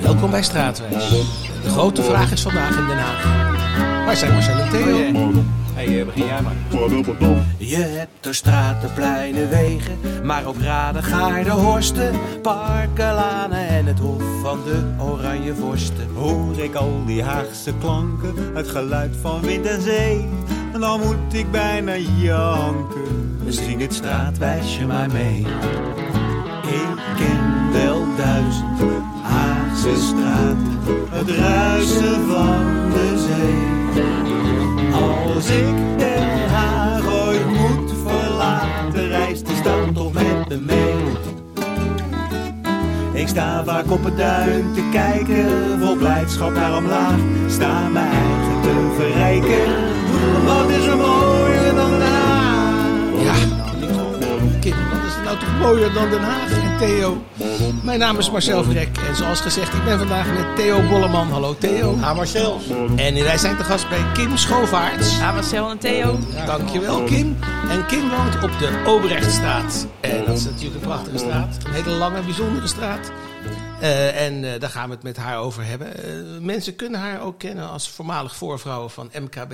Welkom bij Straatwijs. De grote vraag is vandaag in Den Haag. Waar zijn Marcel en Theo? Hey, begin jij maar. Je hebt er straten, pleinen, wegen, maar ook raden, gaarden, horsten, parken, lanen en het hof van de oranje vorsten. Hoor ik al die Haagse klanken, het geluid van wind en zee. En dan moet ik bijna janken. Zing het straatwijsje maar mee. Ik ken wel duizend Het ruisen van de zee. Als ik Den Haag ooit moet verlaten, reist die stad toch met me mee. Ik sta vaak op het duin te kijken, vol blijdschap naar omlaag. Sta mijn eigen te verrijken. Wat is er mooier dan Den Haag? Ja, wat is er nou toch mooier dan Den Haag Theo? Mijn naam is Marcel Vrek en zoals gezegd, ik ben vandaag met Theo Bolleman. Hallo Theo. Ah, Marcel. En wij zijn te gast bij Kim Schoovaerts. Ja, Marcel en Theo. Dankjewel Kim. En Kim woont op de Obrechtstraat. En dat is natuurlijk een prachtige straat. Een hele lange, bijzondere straat. Eh, en eh, daar gaan we het met haar over hebben. Eh, mensen kunnen haar ook kennen als voormalig voorvrouw van MKB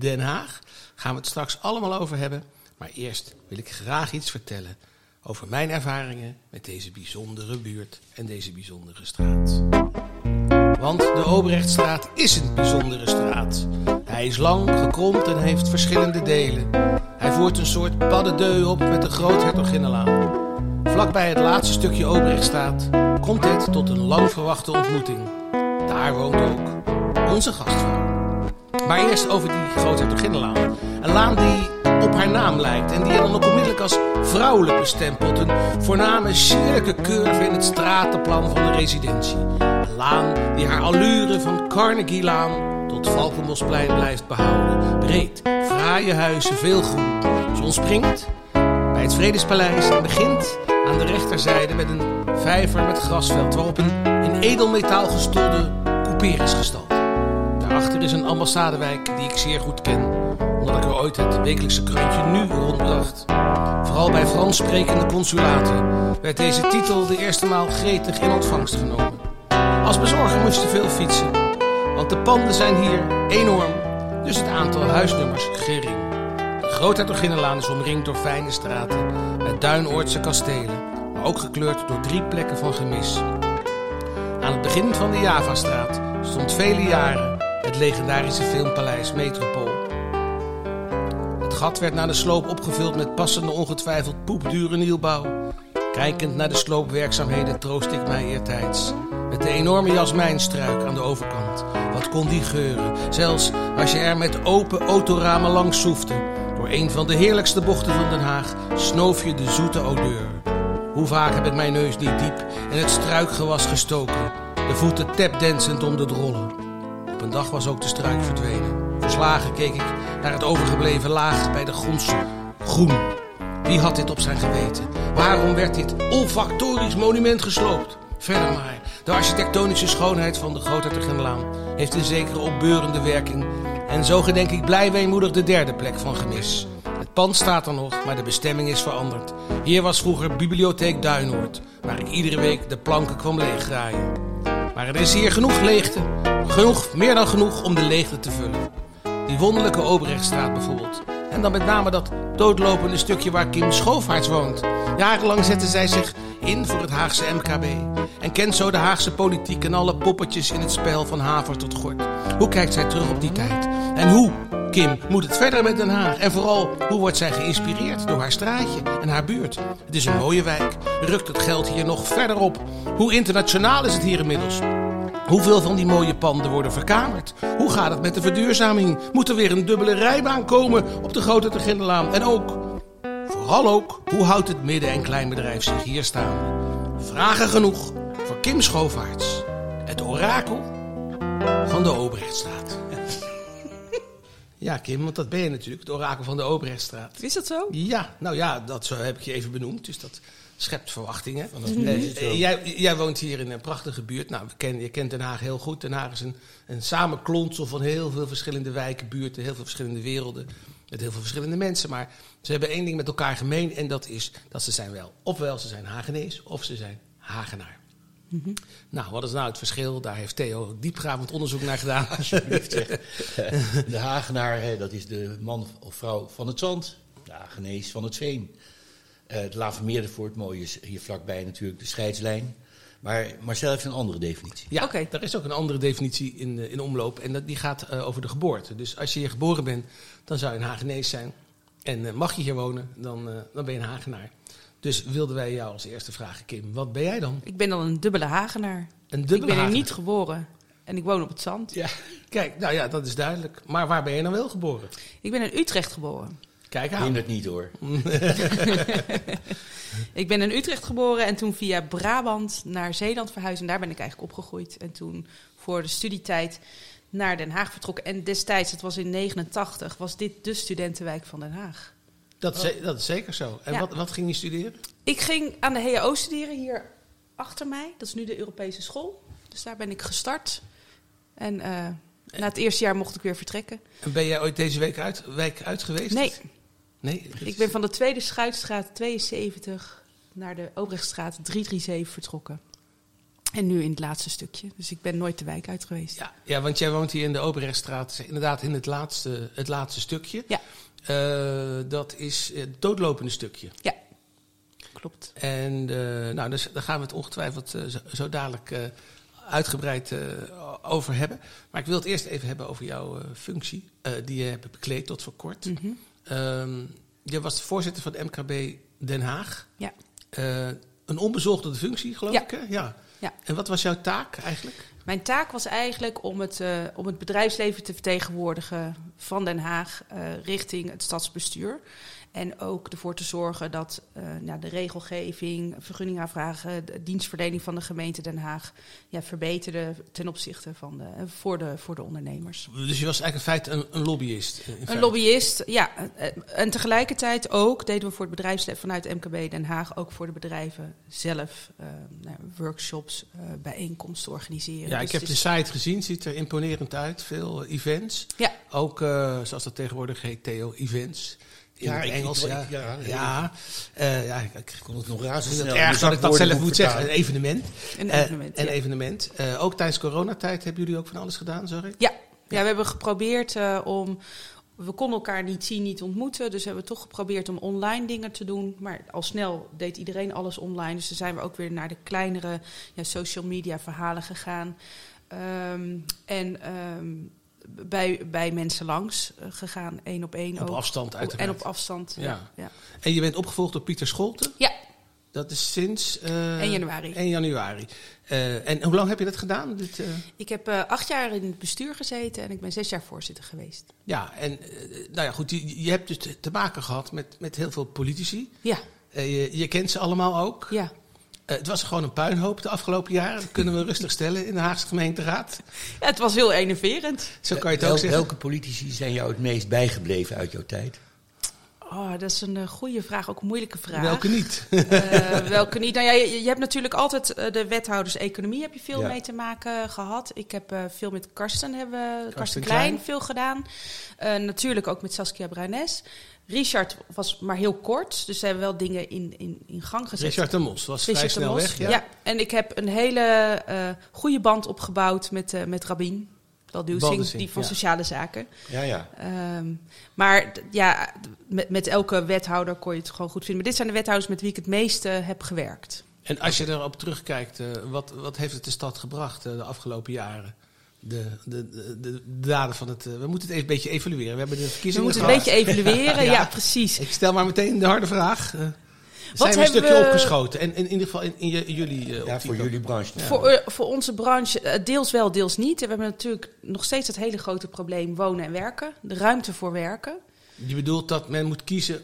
Den Haag. Gaan we het straks allemaal over hebben. Maar eerst wil ik graag iets vertellen over mijn ervaringen met deze bijzondere buurt en deze bijzondere straat. Want de Obrechtstraat is een bijzondere straat. Hij is lang, gekromd en heeft verschillende delen. Hij voert een soort paddendeu op met de Groothertoginnenlaan. Vlakbij het laatste stukje Obrechtstraat komt het tot een lang verwachte ontmoeting. Daar woont ook onze gastvrouw. Maar eerst over die Groothertoginnenlaan. Een laan die op haar naam lijkt en die er dan ook onmiddellijk als vrouwelijk bestempelt. Een voorname sierlijke curve in het stratenplan van de residentie. Een laan die haar allure van Carnegie-laan tot Valkenbosplein blijft behouden. Breed, fraaie huizen, veel groen. Ze ontspringt bij het Vredespaleis en begint aan de rechterzijde met een vijver met grasveld waarop een in edelmetaal gestolde couper is gestald. Daarachter is een ambassadewijk die ik zeer goed ken, omdat ik er ooit het wekelijkse krantje nu rondbracht. Vooral bij Frans sprekende consulaten werd deze titel de eerste maal gretig in ontvangst genomen. Als bezorger moest je veel fietsen, want de panden zijn hier enorm, dus het aantal huisnummers gering. De Groothertoginnenlaan is omringd door fijne straten met Duinoordse kastelen, maar ook gekleurd door drie plekken van gemis. Aan het begin van de Javastraat stond vele jaren het legendarische filmpaleis Metropool. Gat werd na de sloop opgevuld met passende ongetwijfeld poepdure nieuwbouw. Kijkend naar de sloopwerkzaamheden troost ik mij eertijds. Met de enorme jasmijnstruik aan de overkant. Wat kon die geuren, zelfs als je er met open autoramen langs soefde. Door een van de heerlijkste bochten van Den Haag snoof je de zoete odeur. Hoe vaak heb ik mijn neus niet diep in het struikgewas gestoken, de voeten tapdansend om de drollen. Op een dag was ook de struik verdwenen. Verslagen keek ik naar het overgebleven laag bij de grond. Groen. Wie had dit op zijn geweten? Waarom werd dit olfactorisch monument gesloopt? Verder maar. De architectonische schoonheid van de Groothertogenlaan heeft een zekere opbeurende werking. En zo gedenk ik blij weemoedig de derde plek van gemis. Het pand staat er nog, maar de bestemming is veranderd. Hier was vroeger Bibliotheek Duinoord, waar ik iedere week de planken kwam leeggraaien. Maar er is hier genoeg leegte. Genoeg, meer dan genoeg om de leegte te vullen. Die wonderlijke Obrechtstraat bijvoorbeeld. En dan met name dat doodlopende stukje waar Kim Schoofaerts woont. Jarenlang zette zij zich in voor het Haagse MKB. En kent zo de Haagse politiek en alle poppetjes in het spel van haver tot gort. Hoe kijkt zij terug op die tijd? En hoe, Kim, moet het verder met Den Haag? En vooral, hoe wordt zij geïnspireerd door haar straatje en haar buurt? Het is een mooie wijk. Rukt het geld hier nog verder op? Hoe internationaal is het hier inmiddels? Hoeveel van die mooie panden worden verkamerd? Hoe gaat het met de verduurzaming? Moet er weer een dubbele rijbaan komen op de Grote Tegindelaan? En ook, vooral ook, hoe houdt het midden- en kleinbedrijf zich hier staan? Vragen genoeg voor Kim Schoofaerts, het orakel van de Obrechtstraat. Ja, Kim, want dat ben je natuurlijk, het orakel van de Obrechtstraat. Is dat zo? Ja, nou ja, dat zo heb ik je even benoemd, dus dat schept verwachtingen. Eh, eh, jij, jij woont hier in een prachtige buurt. Nou, je kent Den Haag heel goed. Den Haag is een, een samenklonsel van heel veel verschillende wijken, buurten, heel veel verschillende werelden. Met heel veel verschillende mensen. Maar ze hebben één ding met elkaar gemeen. En dat is dat ze zijn wel, ofwel ze zijn Hagenees, of ze zijn Hagenaar. Nou, wat is nou het verschil? Daar heeft Theo diepgravend onderzoek naar gedaan. Alsjeblieft. De Hagenaar, hè, dat is de man of vrouw van het zand. De Hagenees van het veen. Eh de Lavermeerdervoort, mooi is hier vlakbij natuurlijk de scheidslijn. Maar Marcel heeft een andere definitie. Ja, Oké. er is ook een andere definitie in, eh, in omloop. En dat, die gaat eh, over de geboorte. Dus als je hier geboren bent, dan zou je een Hagenees zijn. En eh, mag je hier wonen, dan, eh, dan ben je een Hagenaar. Dus wilden wij jou als eerste vragen, Kim. Wat ben jij dan? Ik ben dan een dubbele Hagenaar. Een ik dubbele ben er Hagenaar. niet geboren. En ik woon op het zand. Ja. Kijk, nou ja, dat is duidelijk. Maar waar ben je dan wel geboren? Ik ben in Utrecht geboren. Kijk Neem aan. het niet hoor. Ik ben in Utrecht geboren en toen via Brabant naar Zeeland verhuisd. En daar ben ik eigenlijk opgegroeid. En toen voor de studietijd naar Den Haag vertrokken. En destijds, het was in 89, was dit de studentenwijk van Den Haag. Dat, is, ze- dat is zeker zo. En Ja. wat, wat ging je studeren? Ik ging aan de HAO studeren hier achter mij. Dat is nu de Europese school. Dus daar ben ik gestart. En eh, na het eerste jaar mocht ik weer vertrekken. En ben jij ooit deze week uit, wijk uit geweest? Nee, Nee? ik ben van de Tweede Schuitstraat 72 naar de Obrechtstraat 337 vertrokken. En nu in het laatste stukje. Dus ik ben nooit de wijk uit geweest. Ja, ja, want jij woont hier in de Oberrechtstraat, inderdaad in het laatste, het laatste stukje. Ja. Eh, dat is het doodlopende stukje. Ja, klopt. En eh, nou, dus, daar gaan we het ongetwijfeld eh, zo, zo dadelijk uitgebreid over hebben. Maar ik wil het eerst even hebben over jouw functie, die je hebt bekleed tot voor kort. Mhm. Ehm, je was voorzitter van de MKB Den Haag. Ja. Eh, een onbezoldigde functie, geloof Ja. ik, hè? Ja. Ja. En wat was jouw taak eigenlijk? Mijn taak was eigenlijk om het, eh, om het bedrijfsleven te vertegenwoordigen van Den Haag eh, richting het stadsbestuur. En ook ervoor te zorgen dat eh, nou, de regelgeving, vergunningaanvragen, de dienstverlening van de gemeente Den Haag ja, verbeterde ten opzichte van de, voor, de, voor de ondernemers. Dus je was eigenlijk in feite een, een lobbyist. Een feite. lobbyist, ja. En tegelijkertijd ook deden we voor het bedrijfsleven vanuit MKB Den Haag ook voor de bedrijven zelf nou, workshops, eh, bijeenkomsten organiseren. Ja, Dus ik heb het de site gezien, ziet er imponerend uit. Veel eh, events. Ja. Ook, eh, zoals dat tegenwoordig heet, Theo, events. In Ja, Engels, ik- ja. ja, Ja, eh, ja, ik, ik kon het nog in erg dat ik dat zelf moet zeggen. Een evenement. Een evenement, een ja. evenement. Ook tijdens coronatijd hebben jullie ook van alles gedaan, zag ik? Ja, ja, we hebben geprobeerd om. We konden elkaar niet zien, niet ontmoeten. Dus hebben we toch geprobeerd om online dingen te doen. Maar al snel deed iedereen alles online. Dus toen zijn we ook weer naar de kleinere ja, social media verhalen gegaan. Ehm, en ehm, bij, bij mensen langs eh, gegaan, één op één Op ook. afstand uiteraard. En op afstand, ja. Ja. ja. En je bent opgevolgd door Pieter Scholten. Ja, Dat is sinds... eh 1 januari. 1 januari. Eh, en hoe lang heb je dat gedaan? Dit, eh? ik heb eh, acht jaar in het bestuur gezeten en ik ben zes jaar voorzitter geweest. Ja, en nou ja, goed, je, je hebt dus te- maken gehad met, met heel veel politici. Ja, Eh, je, je kent ze allemaal ook. ja. Eh, het was gewoon een puinhoop de afgelopen jaren. Dat kunnen we rustig stellen in de Haagse gemeenteraad. ja het was heel enerverend. Zo kan je het ook zeggen. welke politici zijn jou het meest bijgebleven uit jouw tijd? Oh, dat is een eh, goede vraag, ook een moeilijke vraag. Welke niet? Eh, welke niet? Nou ja, je, je hebt natuurlijk altijd eh, de wethouders economie heb je veel Ja. mee te maken gehad. Ik heb veel met Karsten hebben Karsten, Klein. Klein veel gedaan. Natuurlijk ook met Saskia Bruines. Richard was maar heel kort, dus ze hebben wel dingen in, in, in gang gezet. Richard de Mos was vrij Richard de snel Mos. weg. Ja. Ja. en ik heb een hele goede band opgebouwd met, met Rabin. Baldussing, die van ja. Sociale Zaken. Ja, ja. Ehm, maar ja, met, met elke wethouder kon je het gewoon goed vinden. Maar dit zijn de wethouders met wie ik het meeste heb gewerkt. En als je erop terugkijkt, eh, wat, wat heeft het de stad gebracht eh, de afgelopen jaren? De, de, de, de daden van het. eh, we moeten het even een beetje evalueren. We hebben de We verkiezingen moeten een gehad. beetje evalueren. ja. Ja. precies. Ik stel maar meteen de harde vraag. Eh, zijn we een hebben stukje we- opgeschoten? En in, ieder geval in, in jullie. eh, Ja, voor jullie branche. Voor, eh, voor onze branche eh, deels wel, deels niet. We hebben natuurlijk nog steeds het hele grote probleem wonen en werken. De ruimte voor werken. Je bedoelt dat men moet kiezen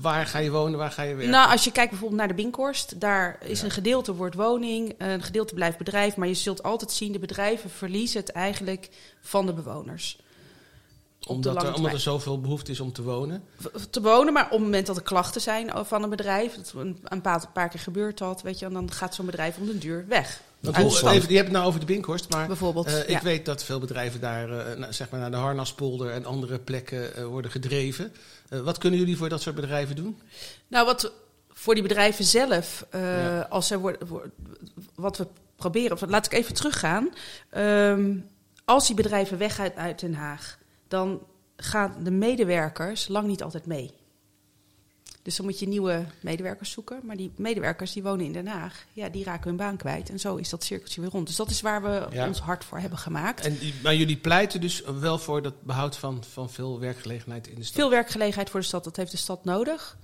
waar ga je wonen, waar ga je werken? Nou, als je kijkt bijvoorbeeld naar de Binkhorst, daar is een gedeelte wordt woning, een gedeelte blijft bedrijf, maar je zult altijd zien de bedrijven verliezen het eigenlijk van de bewoners. Omdat, er, omdat er zoveel behoefte is om te wonen. Te wonen, maar op het moment dat er klachten zijn van een bedrijf, dat een, een paar, paar keer gebeurt dat, weet je, en dan gaat zo'n bedrijf om de duur weg. Hoe, even, je hebt het nou over de Binkhorst, maar Bijvoorbeeld, eh, ik ja. weet dat veel bedrijven daar eh, nou, zeg maar naar de Harnaspolder en andere plekken eh, worden gedreven. Wat kunnen jullie voor dat soort bedrijven doen? Nou, wat voor die bedrijven zelf, Ja. als wordt, wordt- wat we proberen. Laat ik even teruggaan. Ehm, als die bedrijven weg uit Den Haag, dan gaan de medewerkers lang niet altijd mee. Dus dan moet je nieuwe medewerkers zoeken. Maar die medewerkers die wonen in Den Haag, ja, die raken hun baan kwijt. En zo is dat cirkeltje weer rond. Dus dat is waar we Ja. ons hard voor hebben gemaakt. En, die- maar jullie pleiten dus wel voor dat behoud van, van veel werkgelegenheid in de stad? Veel werkgelegenheid voor de stad, dat heeft de stad nodig.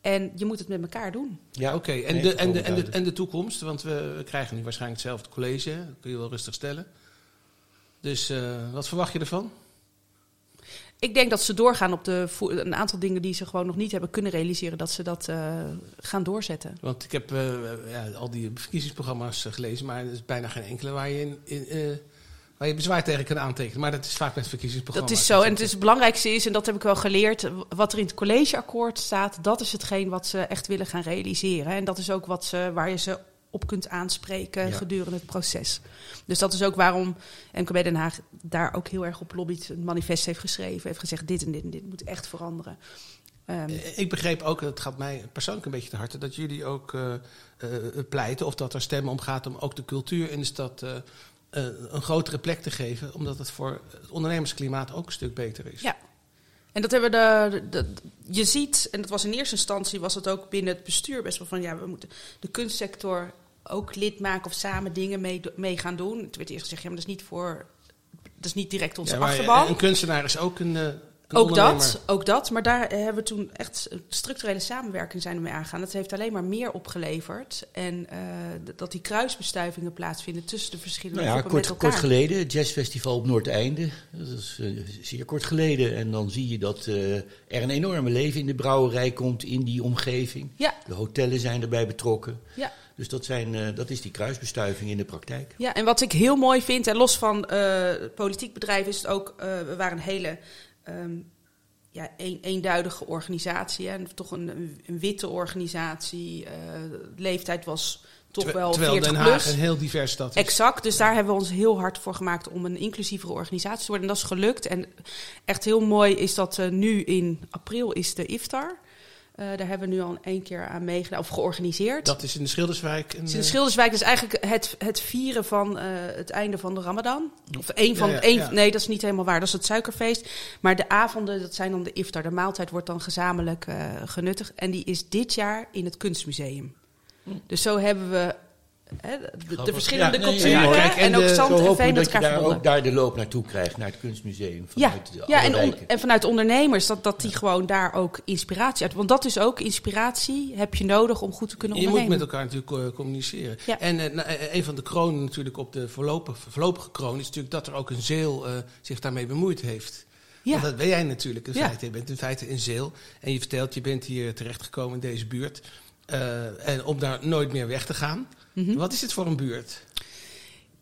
En je moet het met elkaar doen. Ja, Oké, en, Nee, de, en, de, en, de, en de toekomst? Want we, we krijgen nu waarschijnlijk hetzelfde college. Dat kun je wel rustig stellen. Dus eh, wat verwacht je ervan? Ik denk dat ze doorgaan op de, een aantal dingen die ze gewoon nog niet hebben kunnen realiseren, dat ze dat eh, gaan doorzetten. Want ik heb eh, ja, al die verkiezingsprogramma's eh, gelezen, maar er is bijna geen enkele waar je, in, in, waar je bezwaar tegen kan aantekenen. Maar dat is vaak met verkiezingsprogramma's. Dat is zo. En het, is het belangrijkste is, en dat heb ik wel geleerd, wat er in het collegeakkoord staat, dat is hetgeen wat ze echt willen gaan realiseren. En dat is ook wat ze, waar je ze op kunt aanspreken Ja. gedurende het proces. Dus dat is ook waarom NKB Den Haag daar ook heel erg op lobbyt, een manifest heeft geschreven, heeft gezegd dit en dit en dit moet echt veranderen. Ehm, Eh, Ik begreep ook, het gaat mij persoonlijk een beetje te harte, dat jullie ook eh, eh, pleiten, of dat er stemmen om gaat om ook de cultuur in de stad een grotere plek te geven, omdat het voor het ondernemersklimaat ook een stuk beter is. Ja. En dat hebben we de, de, je ziet, en dat was in eerste instantie, was het ook binnen het bestuur best wel van, ja, we moeten de kunstsector ook lid maken of samen dingen mee, mee gaan doen. Het werd eerst gezegd, ja, maar dat is niet voor, dat is niet direct onze Ja, achterban. Een kunstenaar is ook een, eh, een Ook dat, ook dat. Maar daar hebben we toen echt structurele samenwerking zijn we mee aangegaan. Dat heeft alleen maar meer opgeleverd. En eh, dat die kruisbestuivingen plaatsvinden tussen de verschillende Nou ja, groepen met kort, elkaar. kort geleden, het jazzfestival op Noordeinde. Dat is eh, zeer kort geleden. En dan zie je dat eh, er een enorme leven in de brouwerij komt, in die omgeving. Ja, De hotellen zijn erbij betrokken. ja. Dus dat, zijn, eh, dat is die kruisbestuiving in de praktijk. Ja, en wat ik heel mooi vind, en los van eh politiek bedrijf, is het ook, eh, we waren een hele ehm, ja, een, eenduidige organisatie. Hè, en toch een, een, witte organisatie. eh, de leeftijd was toch wel Terwijl 40 Den plus. Haag een heel divers stad is. Exact, dus daar hebben we ons heel hard voor gemaakt om een inclusievere organisatie te worden. En dat is gelukt. En echt heel mooi is dat nu in april is de IFTAR. Eh, daar hebben we nu al één keer aan meegedaan, of georganiseerd. Dat is in de Schilderswijk. Een, Dus in eh, Schilderswijk is eigenlijk het, het vieren van eh, het einde van de Ramadan. Of één van. Ja, ja, één, ja. Nee, dat is niet helemaal waar. Dat is het suikerfeest. Maar de avonden, dat zijn dan de iftar. De maaltijd wordt dan gezamenlijk eh, genuttigd. En die is dit jaar in het Kunstmuseum. Dus zo hebben we hè, de, de verschillende Ja, nee, culturen ja, kijk, en en, ook zand en veen dat je elkaar daar ook daar de loop naartoe krijgt, naar het kunstmuseum. Ja, Vanuit de ja en, on- en vanuit ondernemers, dat, dat die gewoon daar ook inspiratie uit. Want dat is ook inspiratie, heb je nodig om goed te kunnen Je moet ondernemen. met elkaar natuurlijk eh, communiceren. Ja. En eh, nou, eh, een van de kronen natuurlijk op de voorlopige, voorlopige kroon is natuurlijk dat er ook een zeel zich daarmee bemoeid heeft. ja. Want dat ben jij natuurlijk in feite. Je bent in feite een zeel. En je vertelt, je bent hier terechtgekomen in deze buurt. Eh, en om daar nooit meer weg te gaan. Mhm. Wat is het voor een buurt?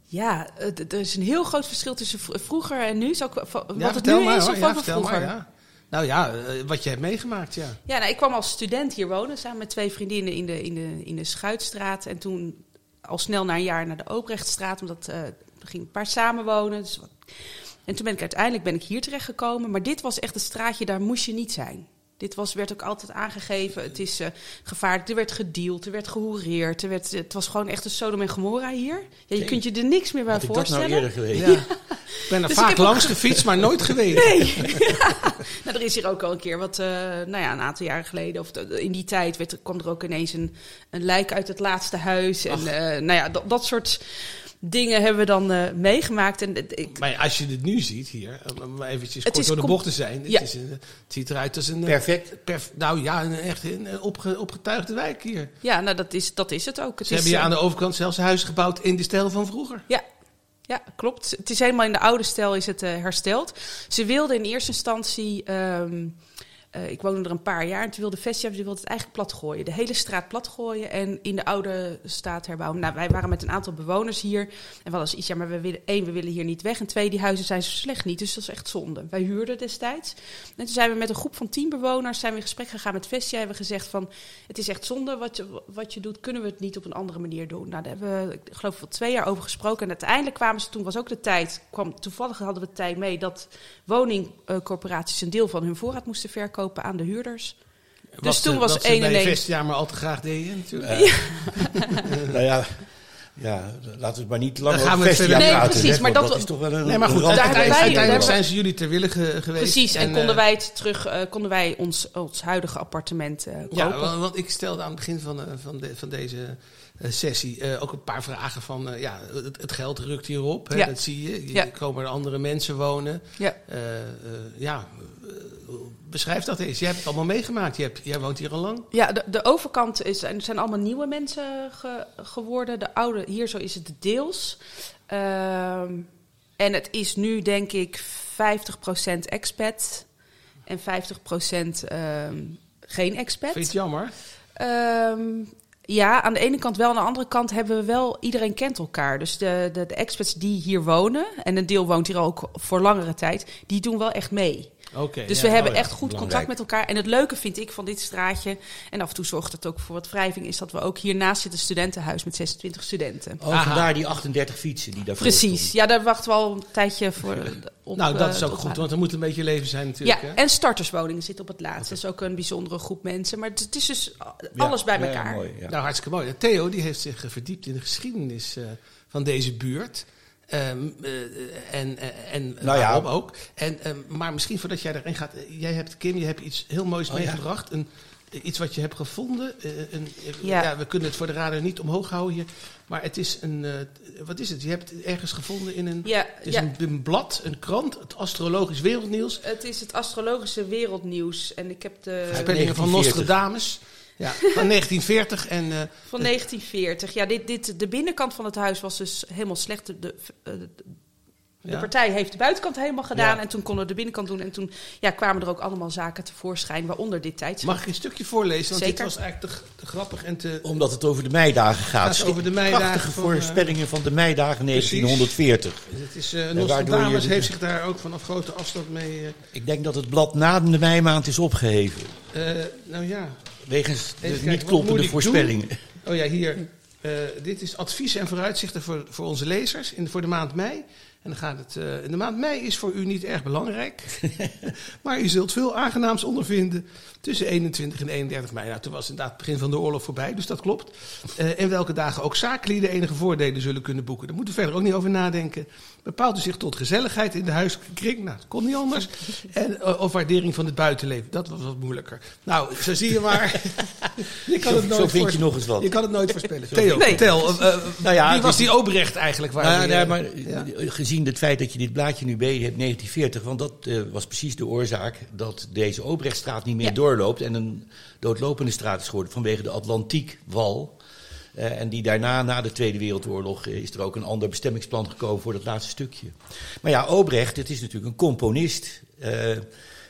Ja, er is een heel groot verschil tussen vro- vroeger en nu. Wat ja, het nu maar. is of Ja, wat we vroeger? maar, ja. Nou ja, eh, wat je hebt meegemaakt, ja. Ja, nou, ik kwam als student hier wonen samen met twee vriendinnen in de, in de, in de Schuitstraat. En toen al snel na een jaar naar de Oprechtstraat, omdat eh, er gingen een paar samenwonen. Dus wat- en toen ben ik uiteindelijk ben ik hier terechtgekomen. Maar dit was echt een straatje, daar moest je niet zijn. Dit was, werd ook altijd aangegeven. Het is eh, gevaarlijk. Er werd gedeeld, er werd gehoereerd. Er werd, het was gewoon echt een Sodom en Gomorra hier. Ja, je kunt je er niks meer bij Had ik dat nou voorstellen. eerder geweten? ja. Ik ben er Dus ik vaak langs gefietst, maar nooit geweest. Nee. nou, er is hier ook al een keer wat, eh, nou ja, een aantal jaren geleden, of in die tijd, werd, er- kwam er ook ineens een, een lijk uit het laatste huis. En eh, nou ja, dat, dat soort dingen hebben we dan eh, meegemaakt. En eh, ik, Maar als je dit nu ziet hier, om maar eventjes kort door de bocht te zijn. Het, Ja. is een, het ziet eruit als een... eh, Perfect. perf- nou ja, een echt een eh, opge, opgetuigde wijk hier. ja, nou, dat is, dat is het ook. Het Ze is, hebben hier eh, aan de overkant zelfs huizen gebouwd in de stijl van vroeger. Ja, ja, klopt. Het is helemaal in de oude stijl is het eh, hersteld. Ze wilden in eerste instantie. ehm, eh, ik woonde er een paar jaar en toen wilde Vestia ze wilde het eigenlijk plat gooien. De hele straat plat gooien en in de oude staat herbouwen. Nou, wij waren met een aantal bewoners hier. En we hadden zoiets, ja, maar we willen, één, we willen hier niet weg. En twee, die huizen zijn zo slecht niet. Dus dat is echt zonde. Wij huurden destijds. En toen zijn we met een groep van tien bewoners zijn we in gesprek gegaan met Vestia. Hebben gezegd van, het is echt zonde wat je, wat je doet. Kunnen we het niet op een andere manier doen? Nou, daar hebben we, ik geloof, wel twee jaar over gesproken. En uiteindelijk kwamen ze, toen was ook de tijd, kwam, toevallig hadden we tijd mee... dat woningcorporaties een deel van hun voorraad moesten verkopen aan de huurders. Dus Wat toen ze- was 1 en 1. Vestia maar al te graag deden natuurlijk. Eh, nou ja, Ja, laten we het maar niet langer gaan over we Vestia verder- Nee, praten. precies, hè, maar want dat- is toch wel een Nee, maar goed, daar hebben uiteindelijk, zijn ze jullie ter wille ge- geweest. Precies, en, konden eh, wij het terug, eh, konden wij ons, ons huidige appartement eh, kopen. Ja, want, want ik stelde aan het begin van, eh, van, de, van deze eh, sessie eh, ook een paar vragen van... eh, ja, het, het geld rukt hierop, hè, Ja. dat zie je. Je Ja. komen er andere mensen wonen. Ja. Eh, eh, ja, eh, beschrijf dat eens. Jij hebt het allemaal meegemaakt. Je hebt, jij woont hier al lang. Ja, de, de overkant is, en zijn allemaal nieuwe mensen ge- geworden. De oude, hier zo is het deels. Ehm, en het is nu denk ik 50% expat en 50% ehm geen expat. Vind je het jammer? Ehm, ja, aan de ene kant wel. Aan de andere kant hebben we wel... Iedereen kent elkaar. Dus de, de, de expats die hier wonen... en een deel woont hier ook voor langere tijd... die doen wel echt mee. Oké. Dus ja. we hebben oh ja, echt goed belangrijk. contact met elkaar. En het leuke vind ik van dit straatje... en af en toe zorgt het ook voor wat wrijving... is dat we ook hiernaast zitten een studentenhuis met 26 studenten. Oh, Aha. vandaar die 38 fietsen die daarvoor Precies. Ja, daar wachten we al een tijdje voor. Op, nou, dat eh, is ook goed, aan. want er moet een beetje leven zijn natuurlijk. Ja, hè? en starterswoningen zitten op het laatst. Dat is ook een bijzondere groep mensen. Maar het, is dus alles bij Ja, elkaar. mooi, ja. Nou, hartstikke mooi. Theo die heeft zich verdiept in de geschiedenis eh, van deze buurt. Ehm, eh, en en, en Nou ja. waarom ook. En, ehm, maar misschien voordat jij erin gaat. eh, Jij hebt, Kim, je hebt iets heel moois Oh, ja. meegebracht. Een, eh, iets wat je hebt gevonden. eh, een, eh, ja. Ja. we kunnen het voor de radar niet omhoog houden hier. Maar het is een... eh, wat is het? Je hebt het ergens gevonden in een... Ja, Het is ja. een, een blad, een krant, het Astrologisch Wereldnieuws. Het is het astrologische wereldnieuws. En ik heb de... Voorspellingen van 1940. Nostradamus. Ja, van 1940. En eh, Van 1940. Ja, dit, dit, de binnenkant van het huis was dus helemaal slecht. De, de Ja. partij heeft de buitenkant helemaal gedaan. Ja. En toen konden we de binnenkant doen. En toen ja, kwamen er ook allemaal zaken tevoorschijn. Waaronder dit tijdschrift. mag ik een stukje voorlezen? Want dit Zeker. was eigenlijk te, te grappig en te... Omdat het over de meidagen gaat. gaat over de meidagen Prachtige van, eh, voorspellingen van de meidagen Precies. 1940. Het is, eh waardoor Nostradamus je- heeft zich daar ook vanaf grote afstand mee... eh, Ik denk dat het blad na de meimaand is opgeheven. eh, nou ja, Wegens de kijken, niet kloppende voorspellingen. oh ja, hier. Eh, dit is advies en vooruitzichten voor, voor onze lezers in, voor de maand mei. En dan gaat het, eh, de maand mei is voor u niet erg belangrijk. maar u zult veel aangenaams ondervinden tussen 21 en 31 mei. Nou, toen was inderdaad het begin van de oorlog voorbij, dus dat klopt. Eh, en welke dagen ook zakenlieden enige voordelen zullen kunnen boeken. Daar moeten we verder ook niet over nadenken. Bepaalt u zich tot gezelligheid in de huiselijke kring. Nou, dat kon niet anders. En, eh, of waardering van het buitenleven. Dat was wat moeilijker. Nou, zo zie je maar. je kan Zo- het nooit zo vind je nog eens wat. Je kan het nooit voorspellen. Theo, Nee. vertel. eh, Nou ja, wie was die Obrecht eigenlijk? Waar Nou, eh, maar ja. gezien het feit dat je dit blaadje nu bij hebt, 1940, want dat eh, was precies de oorzaak dat deze Obrechtstraat niet meer Ja. doorloopt en een doodlopende straat is geworden vanwege de Atlantiekwal. Eh, en die daarna, na de Tweede Wereldoorlog, eh, is er ook een ander bestemmingsplan gekomen voor dat laatste stukje. Maar ja, Obrecht, het is natuurlijk een componist. Eh,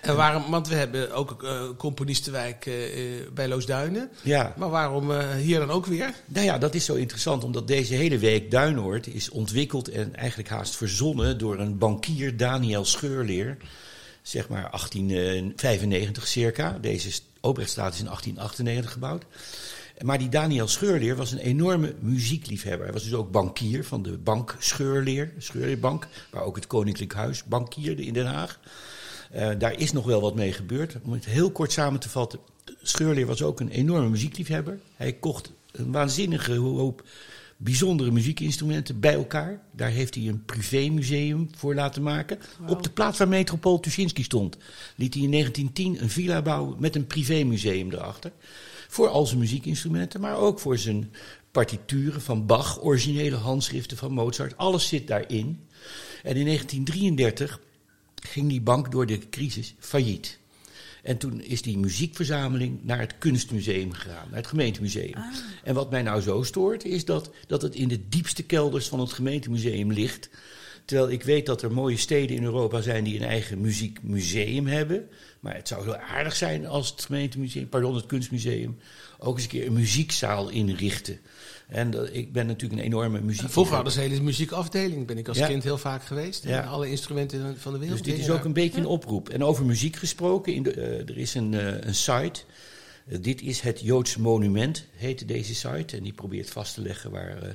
En waarom, want we hebben ook eh componistenwijk bij Loosduinen. ja, Maar waarom hier dan ook weer? Nou ja, dat is zo interessant, omdat deze hele week Duinoord is ontwikkeld en eigenlijk haast verzonnen door een bankier, Daniel Scheurleer. Zeg maar 1895 circa. Deze Obrechtstraat is in 1898 gebouwd. Maar die Daniel Scheurleer was een enorme muziekliefhebber. Hij was dus ook bankier van de bank Scheurleer, Scheurleerbank, waar ook het Koninklijk Huis bankierde in Den Haag. Eh, daar is nog wel wat mee gebeurd. Om het heel kort samen te vatten. Scheurleer was ook een enorme muziekliefhebber. Hij kocht een waanzinnige hoop bijzondere muziekinstrumenten bij elkaar. Daar heeft hij een privémuseum voor laten maken. Op de plaats waar Metropool Tuschinski stond, liet hij in 1910 een villa bouwen met een privémuseum erachter. Voor al zijn muziekinstrumenten, maar ook voor zijn partituren van Bach, originele handschriften van Mozart. Alles zit daarin. En in 1933 ging die bank door de crisis failliet. En toen is die muziekverzameling naar het kunstmuseum gegaan, naar het gemeentemuseum. En wat mij nou zo stoort, is dat, dat het in de diepste kelders van het gemeentemuseum ligt. Terwijl ik weet dat er mooie steden in Europa zijn die een eigen muziekmuseum hebben. Maar het zou zo aardig zijn als het gemeentemuseum, pardon, het kunstmuseum, ook eens een keer een muziekzaal inrichten. En dat, ik ben natuurlijk een enorme muziek. Vroeger hadden ze hele muziekafdeling. Ben ik als Ja. kind heel vaak geweest. Ja. En alle instrumenten van de wereld. Dus dit is ook een beetje een oproep. En over muziek gesproken, in de, eh, er is een, eh, een site. Eh, dit is het Joods Monument, heette deze site. En die probeert vast te leggen waar eh,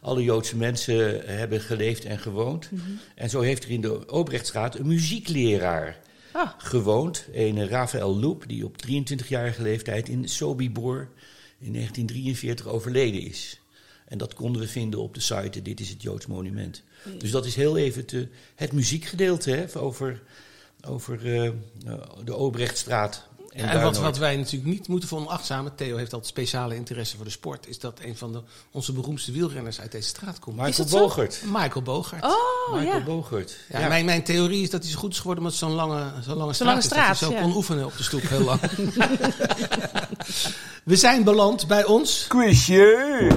alle Joodse mensen eh, hebben geleefd en gewoond. Mhm. En zo heeft er in de Obrechtstraat een muziekleraar Ah. gewoond. Een Rafael Loep, die op 23-jarige leeftijd in Sobibor in 1943 overleden is. En dat konden we vinden op de site Dit is het Joods Monument. Dus dat is heel even te, het muziekgedeelte hè, over, over uh, de Obrechtstraat. En, en wat, wat, wij natuurlijk niet moeten veronachtzamen, Theo heeft altijd speciale interesse voor de sport, is dat een van de, onze beroemdste wielrenners uit deze straat komt. Michael Bogert. Michael Bogert. Oh, Michael ja. Bogert. Ja, Mijn, mijn theorie is dat hij zo goed is geworden omdat het zo'n lange, zo'n lange Zo'n straat lange is. straat, dat hij zo ja. kon oefenen op de stoep heel lang. We zijn beland bij ons. Quizje!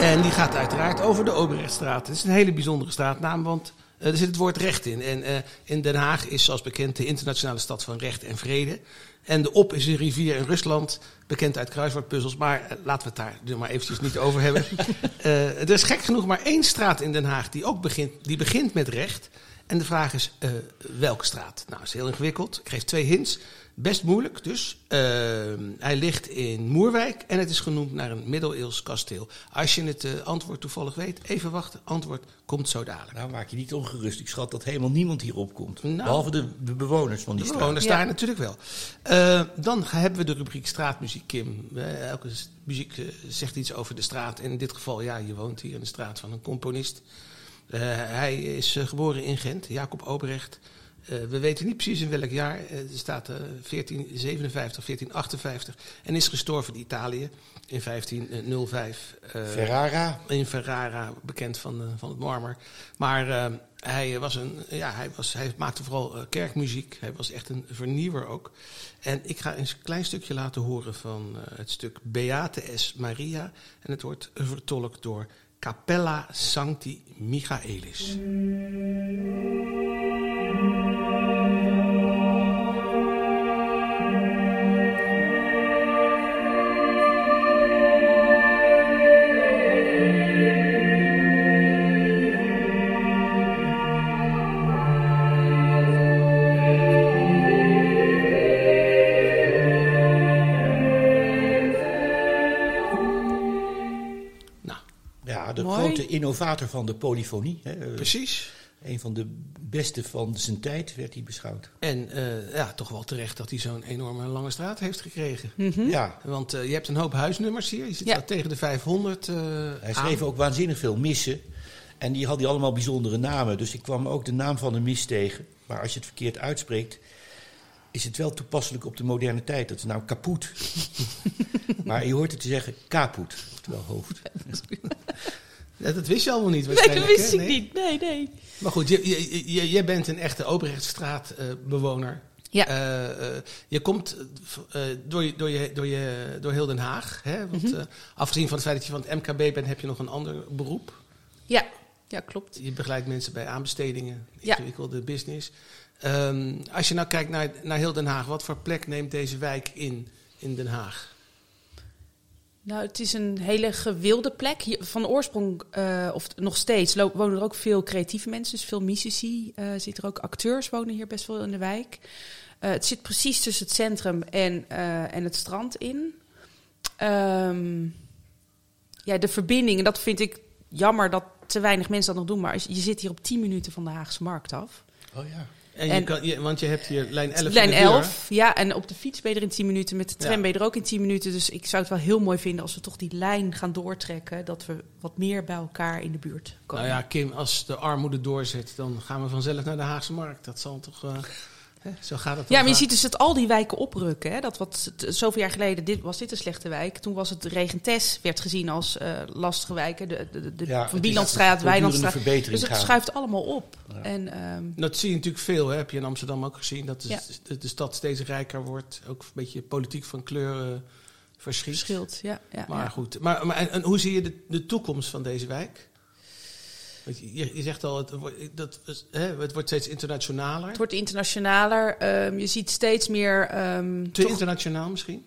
En die gaat uiteraard over de Oberrechtstraat. Het is een hele bijzondere straatnaam, want er zit het woord recht in. En uh, in Den Haag is zoals bekend de internationale stad van recht en vrede. En de Op is een rivier in Rusland, bekend uit kruiswoordpuzzels. Maar uh, laten we het daar nu maar eventjes niet over hebben. er is gek genoeg maar één straat in Den Haag die ook begint, die begint met recht. En de vraag is, welke straat? Nou, dat is heel ingewikkeld. Ik geef twee hints. Best moeilijk dus. Uh, hij ligt in Moerwijk en het is genoemd naar een middeleeuws kasteel. Als je het uh, antwoord toevallig weet, even wachten. Antwoord komt zo dadelijk. Nou, maak je niet ongerust. Ik schat dat helemaal niemand hierop komt. Nou, behalve de, de, bewoners van die de straat. bewoners daar ja. natuurlijk wel. Uh, dan hebben we de rubriek straatmuziek, Kim. elke muziek zegt iets over de straat. En in dit geval, ja, je woont hier in de straat van een componist. Uh, hij is uh, geboren in Gent, Jacob Obrecht. Uh, we weten niet precies in welk jaar. Uh, er staat uh, 1457, 1458. En is gestorven in Italië in 1505. Ferrara. In Ferrara, bekend van, van het marmer. Maar hij, was een, ja, hij, was, hij maakte vooral kerkmuziek. Hij was echt een vernieuwer ook. En ik ga een klein stukje laten horen van het stuk Beate S. Maria. En het wordt vertolkt door Capella Sancti Michaelis. Innovator van de polyfonie. Hè. Precies. Een van de beste van zijn tijd werd hij beschouwd. En uh, ja, toch wel terecht dat hij zo'n enorme lange straat heeft gekregen. Mm -hmm. Ja. Want uh, je hebt een hoop huisnummers hier. Je zit Ja. tegen de 500 uh, Hij schreef ook waanzinnig veel missen. En die had hij allemaal bijzondere namen. Dus ik kwam ook de naam van een mis tegen. Maar als je het verkeerd uitspreekt, is het wel toepasselijk op de moderne tijd. Dat is nou kapot. maar je hoort het te zeggen kaput, oftewel hoofd. Ja, dat wist je allemaal niet Nee, dat wist hè? ik niet. Nee, nee. Maar goed, je, je, je, je bent een echte Obrechtstraatbewoner. Ja. Uh, je komt uh, door, je, door, je, door, je, door heel Den Haag. Hè? Want Mhm. mm -hmm. afgezien van het feit dat je van het MKB bent, heb je nog een ander beroep. Ja, ja klopt. Je begeleidt mensen bij aanbestedingen, Ja. ingewikkelde business. Um, als je nou kijkt naar, naar heel Den Haag, wat voor plek neemt deze wijk in, in Den Haag? Nou, het is een hele gewilde plek. Van oorsprong, uh, of nog steeds, wonen er ook veel creatieve mensen. Dus veel musici uh, zitten er ook. Acteurs wonen hier best wel in de wijk. Uh, het zit precies tussen het centrum en, en het strand in. Um, ja, de verbinding, en dat vind ik jammer dat te weinig mensen dat nog doen. Maar je zit hier op 10 minuten van de Haagse Markt af. Oh ja. En, je kan, je, want je hebt hier lijn 11. Lijn 11, ja. En op de fiets ben je er in 10 minuten. Met de tram Ja. ben je er ook in 10 minuten. Dus ik zou het wel heel mooi vinden als we toch die lijn gaan doortrekken. Dat we wat meer bij elkaar in de buurt komen. Nou ja, Kim, als de armoede doorzet, dan gaan we vanzelf naar de Haagse Markt. Dat zal toch. Uh, hè, zo gaat het. Ja, maar je ziet dus dat al die wijken oprukken. Hè? Dat wat zoveel jaar geleden dit, was dit een slechte wijk. Toen was het Regentes, werd gezien als uh, lastige wijken. De, de, de, Ja, van Wijnandstraat. verbetering Dus het gaan. schuift allemaal op. Ja. En, ehm, Dat zie je natuurlijk veel, hè? heb je in Amsterdam ook gezien. Dat de, Ja. de, de stad steeds rijker wordt. Ook een beetje politiek van kleur verschiet. verschilt, ja. ja, Maar ja. goed, maar, maar en, en hoe zie je de, de toekomst van deze wijk? Je, je zegt al, het wordt, dat, hè, het wordt steeds internationaler. Het wordt internationaler. Ehm, je ziet steeds meer... ehm, Te toch- internationaal misschien?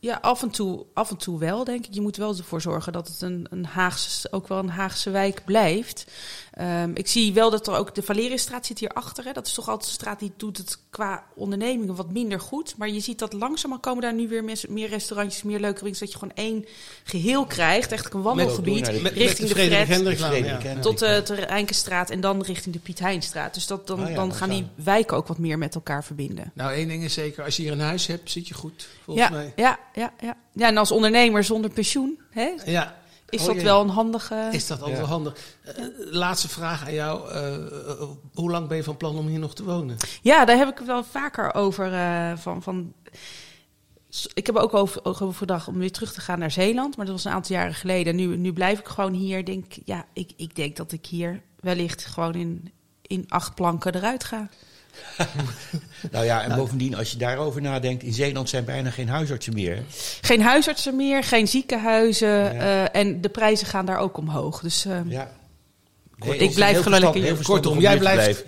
Ja, af en, toe, af en toe wel, denk ik. Je moet wel ervoor zorgen dat het een, een Haagse, ook wel een Haagse wijk blijft. Ehm, ik zie wel dat er ook de Valeriusstraat zit hierachter. Hè. Dat is toch altijd een straat die doet het qua ondernemingen wat minder goed. Maar je ziet dat langzaam komen daar nu weer mes- meer restaurantjes, meer leuke winkels. Dat je gewoon één geheel krijgt. Echt een wandelgebied Met- Met, richting met de Frederik Fred. Ja. Tot eh, de Rijnkenstraat en dan richting de Piet Heinstraat. Dus dat, dan, Ah ja, dan gaan die wijken ook wat meer met elkaar verbinden. Nou, één ding is zeker, als je hier een huis hebt, zit je goed, volgens Ja, mij. ja, ja, ja. ja, en als ondernemer zonder pensioen, hè, Ja, is Oh, dat jee. wel een handige... Is dat altijd Ja. wel handig? Eh, laatste vraag aan jou. Eh, eh, hoe lang ben je van plan om hier nog te wonen? Ja, daar heb ik het wel vaker over. eh, van, van, ik heb ook over, ook over gedacht om weer terug te gaan naar Zeeland. Maar dat was een aantal jaren geleden. Nu, nu blijf ik gewoon hier. Denk, ja, ik, ik denk dat ik hier wellicht gewoon in, in acht planken eruit ga. Nou ja, en bovendien, als je daarover nadenkt, in Zeeland zijn bijna geen huisartsen meer. Geen huisartsen meer, geen ziekenhuizen. Ja. eh, en de prijzen gaan daar ook omhoog. Dus eh, Ja. ik blijf gewoon lekker hier. Kortom, jij blijft,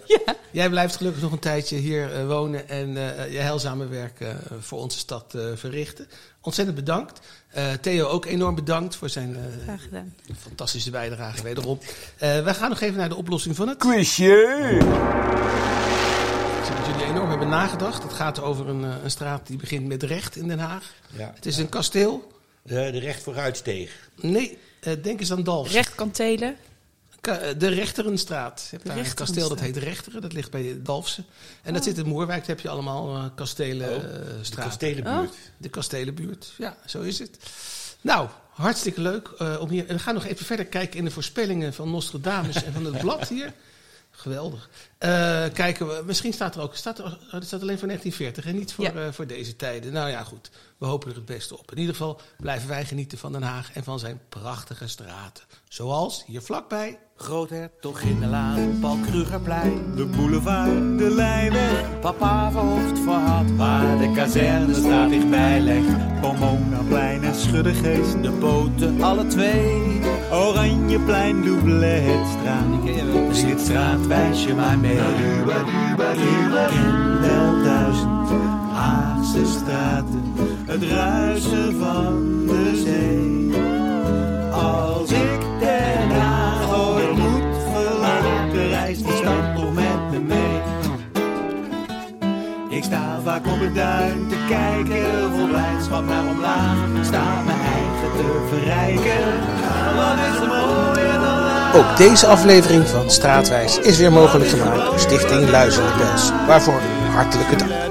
jij blijft gelukkig nog een tijdje hier eh, wonen en eh, je heilzame werk eh, voor onze stad eh, verrichten. Ontzettend bedankt. Eh, Theo ook enorm bedankt voor zijn eh, graag gedaan. fantastische bijdrage wederom. Eh we gaan nog even naar de oplossing van het Quizje! Enorm hebben nagedacht. Het gaat over een, eh, een straat die begint met recht in Den Haag. Ja. Het is een kasteel. De, de recht vooruitsteeg. Nee, eh, denk eens aan Dalfsen. Rechtkantelen. Ka- eh, De Rechterenstraat. Je hebt daar een kasteel dat heet Rechteren. Dat ligt bij Dalfsen. En dat zit in Moerwijk. Daar heb je allemaal eh Oh. De kastelenbuurt. De kastelenbuurt. Ja, zo is het. Nou, hartstikke leuk eh, om hier... En we gaan nog even verder kijken in de voorspellingen van Nostradamus en van het blad hier. Geweldig. Eh, kijken we, misschien staat er ook... Staat er, oh, dat staat alleen voor 1940 en niet voor, Ja. eh, voor deze tijden. Nou ja, goed. We hopen er het beste op. In ieder geval blijven wij genieten van Den Haag en van zijn prachtige straten. Zoals hier vlakbij Groothertoginnenlaan, Paul Krugerplein. De boulevard, de Leijweg, Papa verhoofd voor had, waar de kazerne staat dichtbij legt. Pomonaplein en Schuddegeest. De boten, alle twee. Oranjeplein, Doubletstraat. Zing het straatwijsje maar mee. Ken wel duizend Haagse straten, het ruisen van de zee. Als ik Den Haag ooit moet verlaten, reist die stad toch met me mee. Ik sta vaak op het duin te kijken, vol blijdschap naar omlaag. Sta mijn eigen te verrijken, wat is laag? Ook deze aflevering van Straatwijs is weer mogelijk gemaakt door Stichting Luizen de Pels. Waarvoor hartelijke dank.